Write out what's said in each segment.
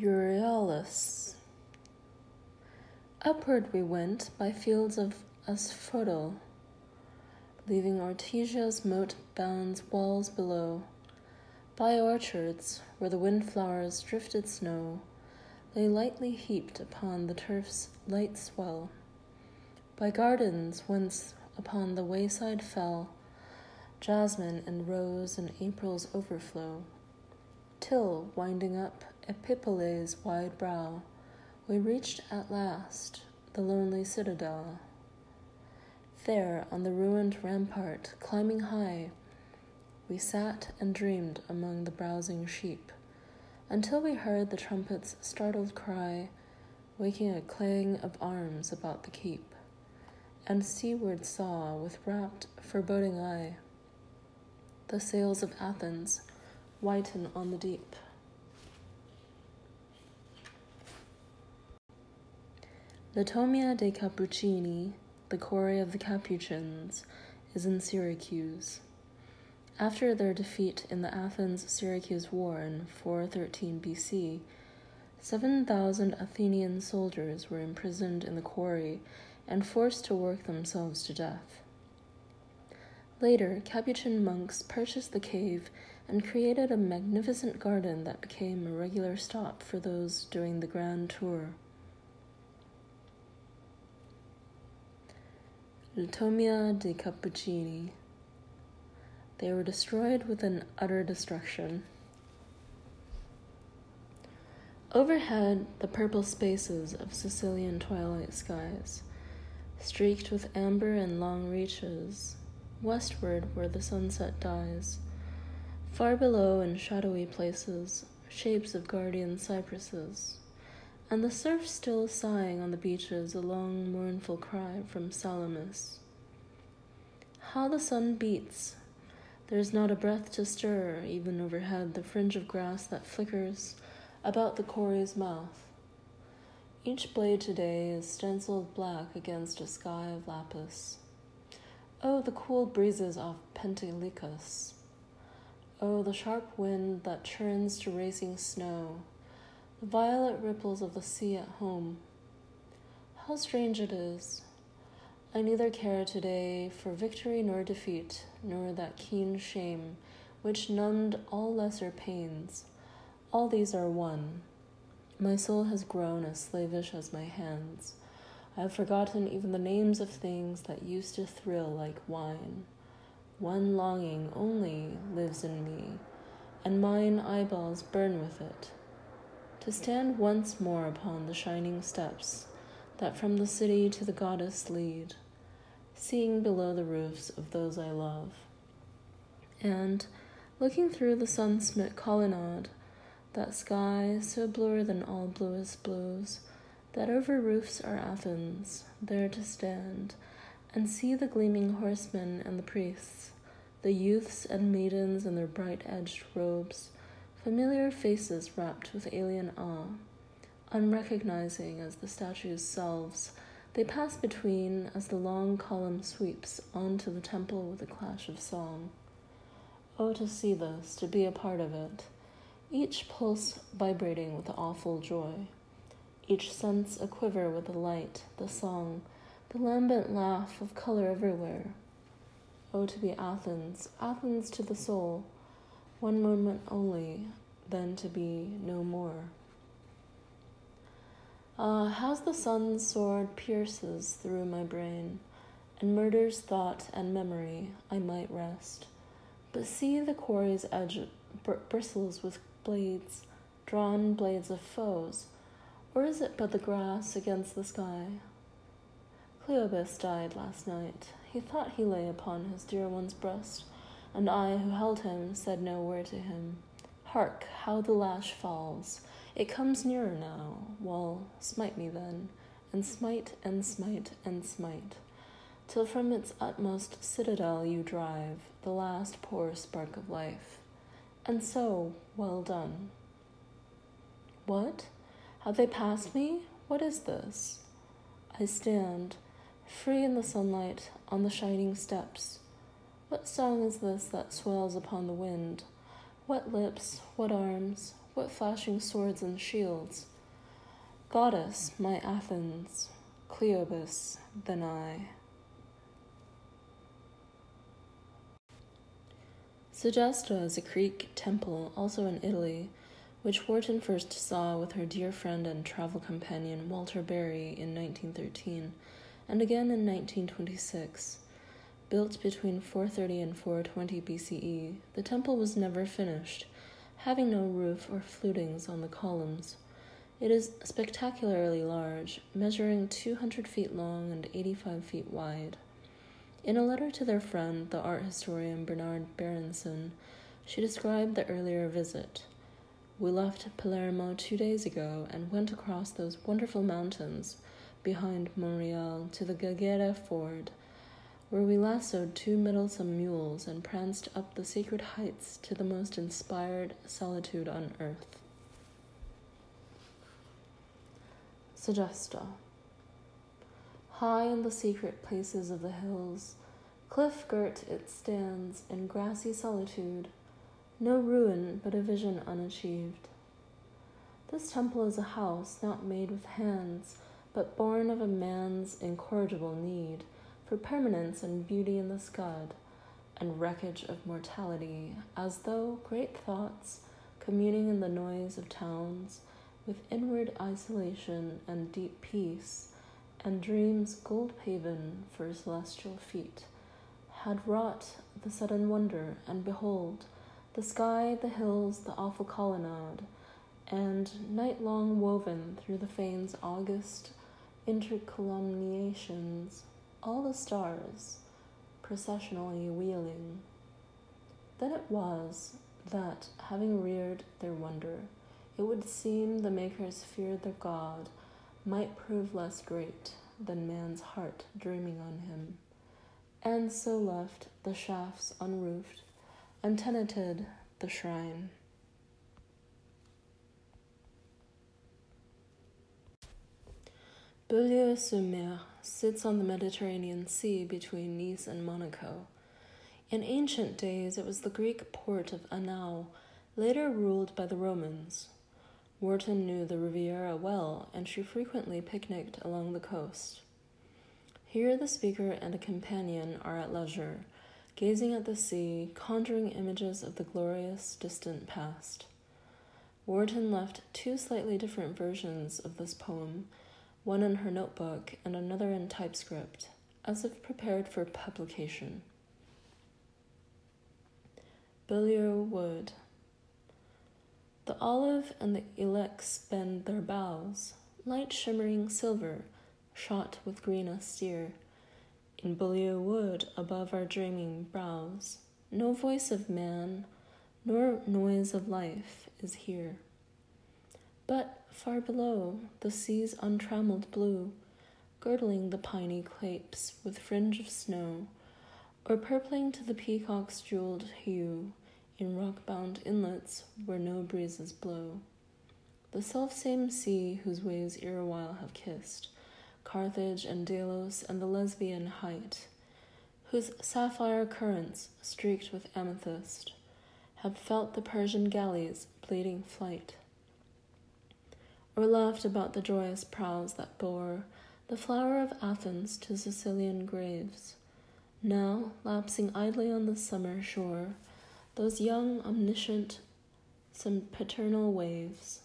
Euryalus. Upward we went by fields of asphodel, leaving Ortygia's moat bounds walls below, by orchards where the windflowers drifted snow lay lightly heaped upon the turf's light swell, by gardens whence upon the wayside fell jasmine and rose in April's overflow, till winding up Epipolae's wide brow, we reached at last the lonely citadel. There, on the ruined rampart, climbing high, we sat and dreamed among the browsing sheep, until we heard the trumpet's startled cry, waking a clang of arms about the keep, and seaward saw with rapt, foreboding eye the sails of Athens whiten on the deep. Latomia dei Cappuccini, the quarry of the Capuchins, is in Syracuse. After their defeat in the Athens Syracuse War in 413 BC, 7,000 Athenian soldiers were imprisoned in the quarry and forced to work themselves to death. Later, Capuchin monks purchased the cave and created a magnificent garden that became a regular stop for those doing the grand tour. Latomia dei Cappuccini. They were destroyed with an utter destruction. Overhead, the purple spaces of Sicilian twilight skies, streaked with amber and long reaches, westward where the sunset dies. Far below, in shadowy places, shapes of guardian cypresses and the surf still sighing on the beaches a long mournful cry from Salamis. How the sun beats! There's not a breath to stir, even overhead the fringe of grass that flickers about the quarry's mouth. Each blade today is stenciled black against a sky of lapis. Oh, the cool breezes off Pentelicus. Oh, the sharp wind that churns to racing snow the violet ripples of the sea at home. How strange it is. I neither care today for victory nor defeat, nor that keen shame which numbed all lesser pains. All these are one. My soul has grown as slavish as my hands. I have forgotten even the names of things that used to thrill like wine. One longing only lives in me, and mine eyeballs burn with it to stand once more upon the shining steps that from the city to the goddess lead, seeing below the roofs of those I love, and looking through the sun smit colonnade, that sky so bluer than all bluest blues, that over roofs are Athens, there to stand, and see the gleaming horsemen and the priests, the youths and maidens in their bright edged robes Familiar faces wrapped with alien awe, unrecognizing as the statues' selves, they pass between as the long column sweeps onto the temple with a clash of song. Oh, to see this, to be a part of it, each pulse vibrating with awful joy, each sense a quiver with the light, the song, the lambent laugh of color everywhere. Oh, to be Athens, Athens to the soul one moment only, then to be no more. Ah, how's the sun's sword pierces through my brain, and murders thought and memory, I might rest. But see the quarry's edge br- bristles with blades, drawn blades of foes, or is it but the grass against the sky? Cleobis died last night. He thought he lay upon his dear one's breast and I who held him said no word to him. Hark, how the lash falls! It comes nearer now. Well, smite me then, and smite and smite and smite, till from its utmost citadel you drive the last poor spark of life. And so, well done. What? Have they passed me? What is this? I stand, free in the sunlight, on the shining steps what song is this that swells upon the wind? What lips, what arms, what flashing swords and shields? Goddess, my Athens, Cleobis, then I. Segesta is a Greek temple, also in Italy, which Wharton first saw with her dear friend and travel companion Walter Berry in 1913, and again in 1926. Built between 430 and 420 BCE, the temple was never finished, having no roof or flutings on the columns. It is spectacularly large, measuring 200 feet long and 85 feet wide. In a letter to their friend, the art historian Bernard Berenson, she described the earlier visit. We left Palermo two days ago and went across those wonderful mountains behind Monreale to the Gaggera ford, where we lassoed two meddlesome mules and pranced up the sacred heights to the most inspired solitude on earth. Segesta. High in the secret places of the hills, cliff girt it stands in grassy solitude no ruin, but a vision unachieved. This temple is a house not made with hands, but born of a man's incorrigible need for permanence and beauty in the scud and wreckage of mortality, as though great thoughts, communing in the noise of towns, with inward isolation and deep peace, and dreams gold paven for celestial feet, had wrought the sudden wonder, and behold, the sky, the hills, the awful colonnade, and night long woven through the fane's august intercolumniations, all the stars processionally wheeling. Then it was that, having reared their wonder, it would seem the makers feared their God might prove less great than man's heart dreaming on him, and so left the shafts unroofed untenanted the shrine. Beaulieu-sur-Mer sits on the Mediterranean Sea between Nice and Monaco. In ancient days, it was the Greek port of Anao, later ruled by the Romans. Wharton knew the Riviera well, and she frequently picnicked along the coast. Here, the speaker and a companion are at leisure gazing at the sea, conjuring images of the glorious distant past. Wharton left two slightly different versions of this poem, one in her notebook and another in typescript, as if prepared for publication. Beaulieu Wood. The olive and the ilex bend their boughs, light shimmering silver, shot with green austere in Beaulieu wood above our dreaming brows. No voice of man, nor noise of life is here. But far below, the sea's untrammeled blue, girdling the piny capes with fringe of snow, or purpling to the peacock's jeweled hue in rock-bound inlets where no breezes blow. The self-same sea whose waves erewhile have kissed, Carthage and Delos and the Lesbian height, whose sapphire currents, streaked with amethyst, have felt the Persian galleys' bleeding flight, or laughed about the joyous prows that bore the flower of Athens to Sicilian graves. Now, lapsing idly on the summer shore, those young, omniscient, some paternal waves,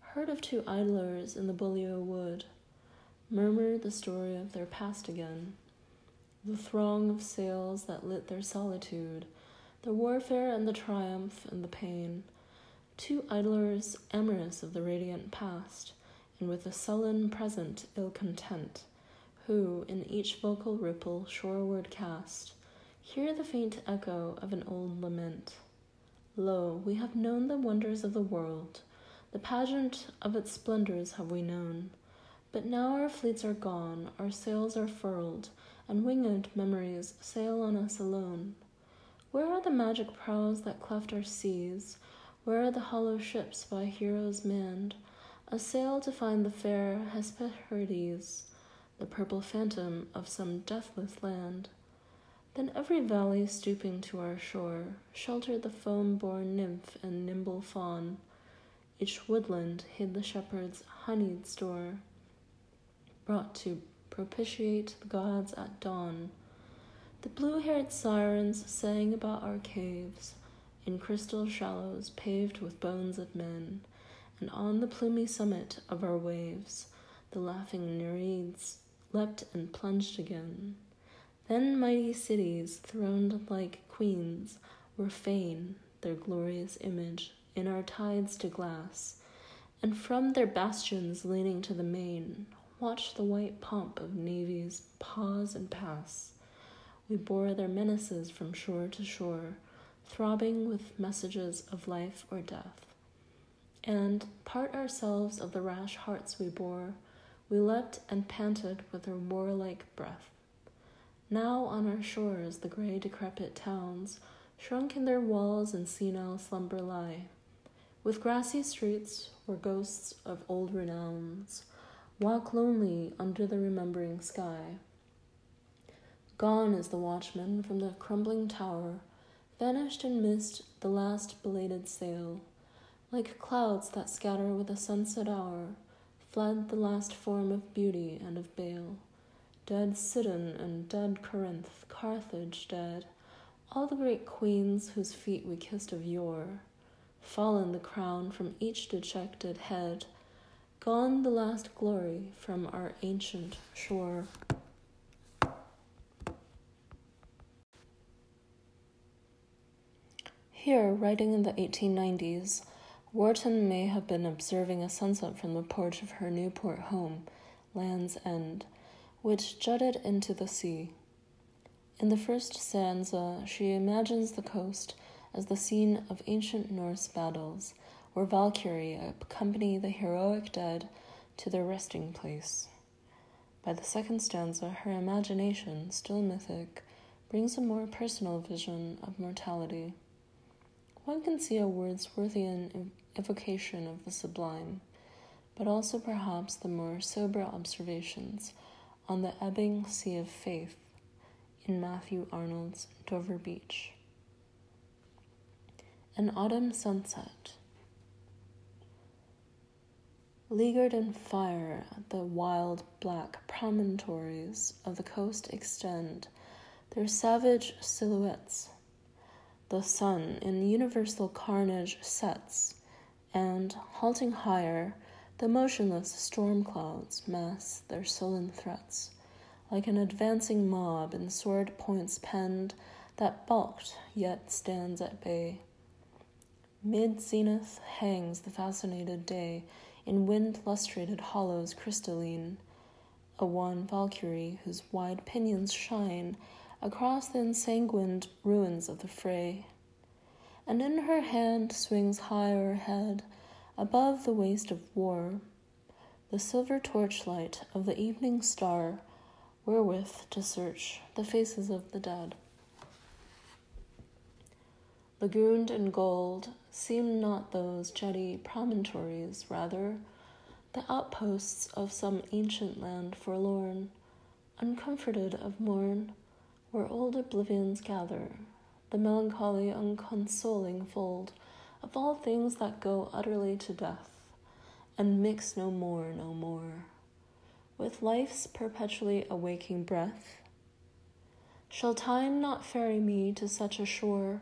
heard of two idlers in the Beaulieu wood murmur the story of their past again. The throng of sails that lit their solitude, the warfare and the triumph and the pain. Two idlers amorous of the radiant past, and with a sullen present ill content, who, in each vocal ripple shoreward cast, hear the faint echo of an old lament. Lo, we have known the wonders of the world, the pageant of its splendors have we known. But now our fleets are gone, our sails are furled, and winged memories sail on us alone. Where are the magic prows that cleft our seas? Where the hollow ships by heroes manned? A sail to find the fair Hesperides, the purple phantom of some deathless land. Then every valley stooping to our shore sheltered the foam born nymph and nimble fawn. each woodland hid the shepherd's honeyed store, brought to propitiate the gods at dawn. The blue haired sirens sang about our caves, in crystal shallows paved with bones of men, and on the plumy summit of our waves, the laughing Nereids leapt and plunged again. Then mighty cities, throned like queens, were fain their glorious image in our tides to glass, and from their bastions leaning to the main, watch the white pomp of navies pause and pass. We bore their menaces from shore to shore, throbbing with messages of life or death. And, part ourselves of the rash hearts we bore, we leapt and panted with our warlike breath. Now on our shores the grey decrepit towns, shrunk in their walls and senile slumber lie, with grassy streets where ghosts of old renowns walk lonely under the remembering sky. Gone is the watchman from the crumbling tower, vanished in mist the last belated sail. Like clouds that scatter with a sunset hour, fled the last form of beauty and of bale. Dead Sidon and dead Corinth, Carthage dead, all the great queens whose feet we kissed of yore fallen the crown from each dejected head, gone the last glory from our ancient shore. Here, writing in the 1890s, Wharton may have been observing a sunset from the porch of her Newport home, Land's End, which jutted into the sea. In the first stanza, she imagines the coast as the scene of ancient Norse battles, where Valkyrie accompany the heroic dead to their resting place. By the second stanza, her imagination, still mythic, brings a more personal vision of mortality. One can see a Wordsworthian evocation of the sublime, but also perhaps the more sober observations on the ebbing sea of faith in Matthew Arnold's Dover Beach. An autumn sunset. Leaguered in fire, the wild black promontories of the coast extend their savage silhouettes. The sun in universal carnage sets, and, halting higher, the motionless storm clouds mass their sullen threats, like an advancing mob in sword points penned that balked yet stands at bay. Mid zenith hangs the fascinated day in wind lustrated hollows crystalline, a wan Valkyrie whose wide pinions shine across the ensanguined ruins of the fray. And in her hand swings high o'erhead, above the waste of war, the silver torchlight of the evening star, wherewith to search the faces of the dead. Lagooned in gold, seem not those jetty promontories, rather the outposts of some ancient land forlorn, uncomforted of morn, where old oblivions gather, the melancholy, unconsoling fold of all things that go utterly to death, and mix no more, no more, with life's perpetually awaking breath? Shall time not ferry me to such a shore?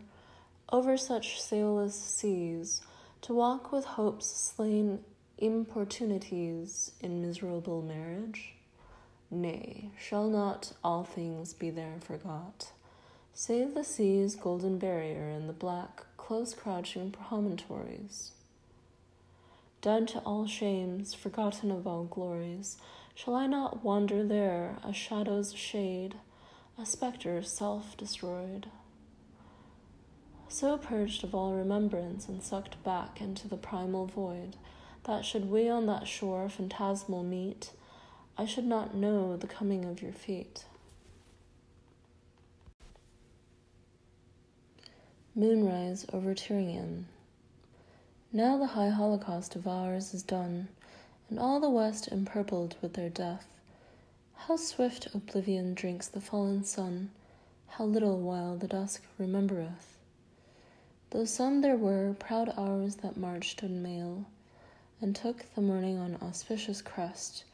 over such sailless seas, to walk with hope's slain importunities in miserable marriage? Nay, shall not all things be there forgot, save the sea's golden barrier and the black, close crouching promontories? Dead to all shames, forgotten of all glories, shall I not wander there, a shadow's shade, a spectre self destroyed? so purged of all remembrance and sucked back into the primal void, that should we on that shore phantasmal meet, I should not know the coming of your feet. Moonrise over Tyringham. Now the high holocaust of ours is done, and all the west empurpled with their death. How swift oblivion drinks the fallen sun, how little while the dusk remembereth. Though some there were, proud hours that marched in mail, and took the morning on auspicious crest,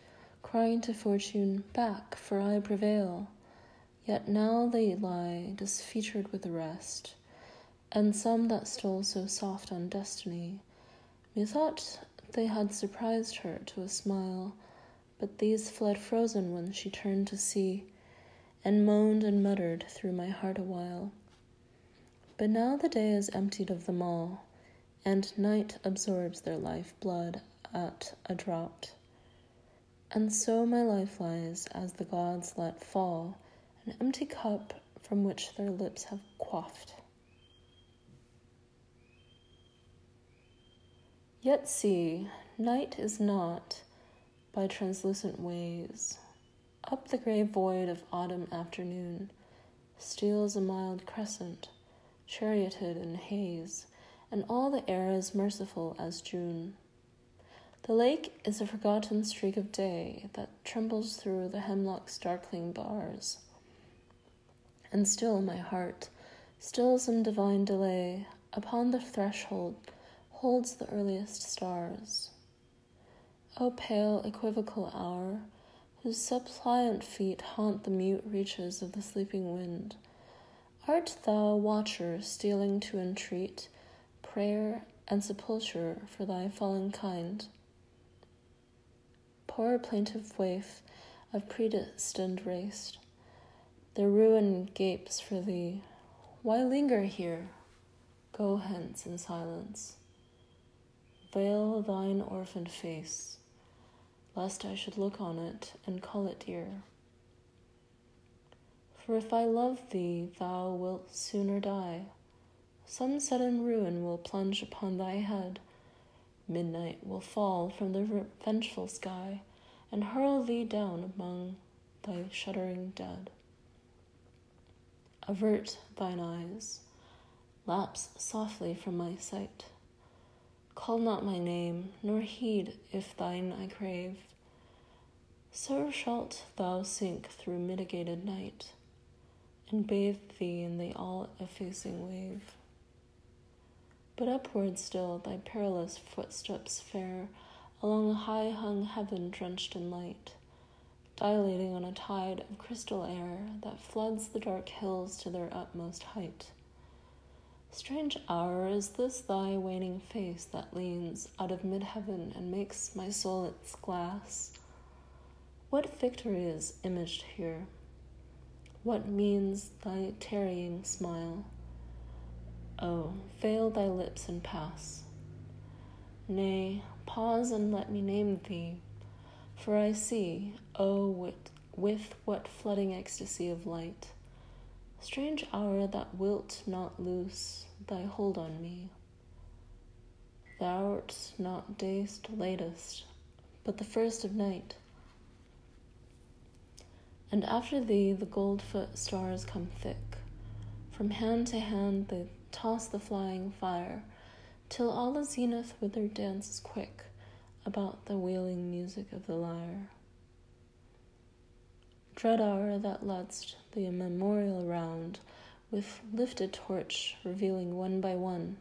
crying to fortune, Back, for I prevail. Yet now they lie disfeatured with the rest, and some that stole so soft on destiny. Methought they had surprised her to a smile, but these fled frozen when she turned to see, and moaned and muttered through my heart awhile. But now the day is emptied of them all and night absorbs their life blood at a draught. And so my life lies as the gods let fall an empty cup from which their lips have quaffed. Yet see, night is not by translucent ways. Up the grey void of autumn afternoon steals a mild crescent, charioted in haze and all the air is merciful as June. The lake is a forgotten streak of day that trembles through the hemlock's darkling bars. And still my heart, still some divine delay, upon the threshold holds the earliest stars. O pale, equivocal hour, whose suppliant feet haunt the mute reaches of the sleeping wind, art thou a watcher stealing to entreat? prayer and sepulture for thy fallen kind. Poor plaintive waif of predestined race, the ruin gapes for thee. Why linger here? Go hence in silence. Veil thine orphaned face, lest I should look on it and call it dear. For if I love thee, thou wilt sooner die. Some sudden ruin will plunge upon thy head. Midnight will fall from the vengeful sky and hurl thee down among thy shuddering dead. Avert thine eyes, lapse softly from my sight. Call not my name, nor heed if thine I crave. So shalt thou sink through mitigated night, and bathe thee in the all effacing wave. But upward still thy perilous footsteps fare along a high hung heaven drenched in light, dilating on a tide of crystal air that floods the dark hills to their utmost height. Strange hour is this thy waning face that leans out of mid heaven and makes my soul its glass? What victory is imaged here? What means thy tarrying smile? Oh, veil thy lips and pass. Nay, pause and let me name thee, for I see, oh, with, with what flooding ecstasy of light, strange hour that wilt not loose thy hold on me. Thou'rt not day's latest, but the first of night. And after thee the gold foot stars come thick. From hand to hand they toss the flying fire, till all the zenith with their dances quick about the wailing music of the lyre. Dread hour that ledst the immemorial round, with lifted torch revealing one by one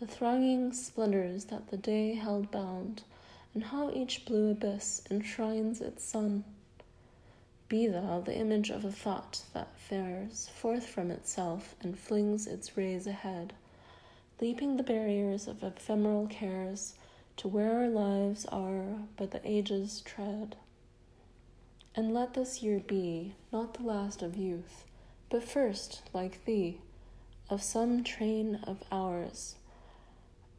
the thronging splendors that the day held bound, and how each blue abyss enshrines its sun. Be thou the image of a thought that fares forth from itself and flings its rays ahead, leaping the barriers of ephemeral cares to where our lives are but the ages tread. And let this year be not the last of youth, but first, like thee, of some train of hours,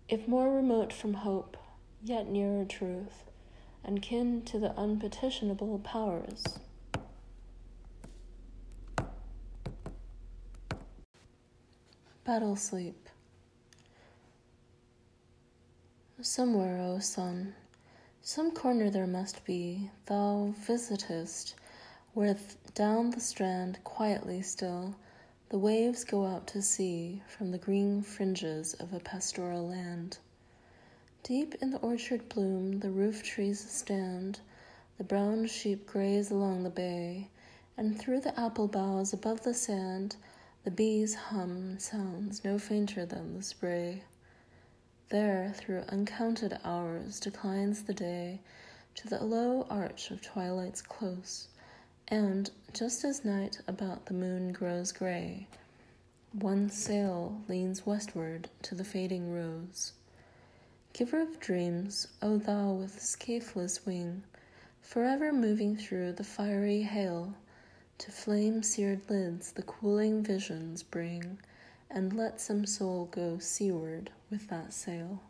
if more remote from hope, yet nearer truth, and kin to the unpetitionable powers. Battle sleep. Somewhere, O sun, some corner there must be, thou visitest, where down the strand, quietly still, the waves go out to sea from the green fringes of a pastoral land. Deep in the orchard bloom the roof trees stand, the brown sheep graze along the bay, and through the apple boughs above the sand the bees hum sounds no fainter than the spray. There, through uncounted hours, declines the day to the low arch of twilight's close, and, just as night about the moon grows gray, one sail leans westward to the fading rose. Giver of dreams, O thou with scatheless wing, forever moving through the fiery hail, to flame seared lids the cooling visions bring, and let some soul go seaward with that sail.